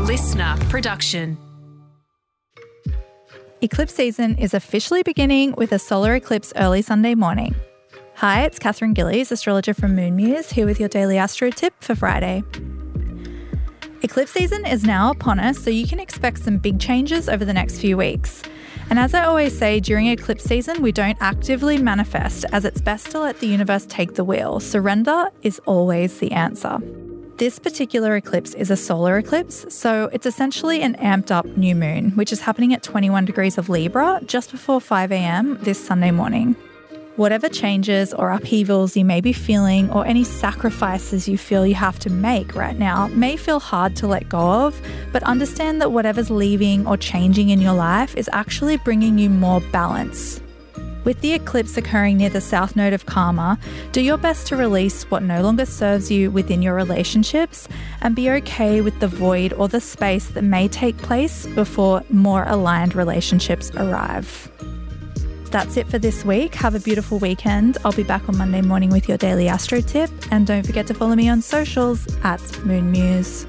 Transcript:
LiSTNR production. Eclipse season is officially beginning with a solar eclipse early Sunday morning. Hi, it's Katherine Gillies, astrologer from Moon Muse, here with your daily astro tip for Friday. Eclipse season is now upon us, so you can expect some big changes over the next few weeks. And as I always say, during eclipse season, we don't actively manifest, as it's best to let the universe take the wheel. Surrender is always the answer. This particular eclipse is a solar eclipse, so it's essentially an amped up new moon, which is happening at 21 degrees of Libra just before 5 am this Sunday morning. Whatever changes or upheavals you may be feeling, or any sacrifices you feel you have to make right now, may feel hard to let go of, but understand that whatever's leaving or changing in your life is actually bringing you more balance. With the eclipse occurring near the south node of karma, do your best to release what no longer serves you within your relationships and be okay with the void or the space that may take place before more aligned relationships arrive. That's it for this week. Have a beautiful weekend. I'll be back on Monday morning with your daily astro tip. And don't forget to follow me on socials at Moon Muse.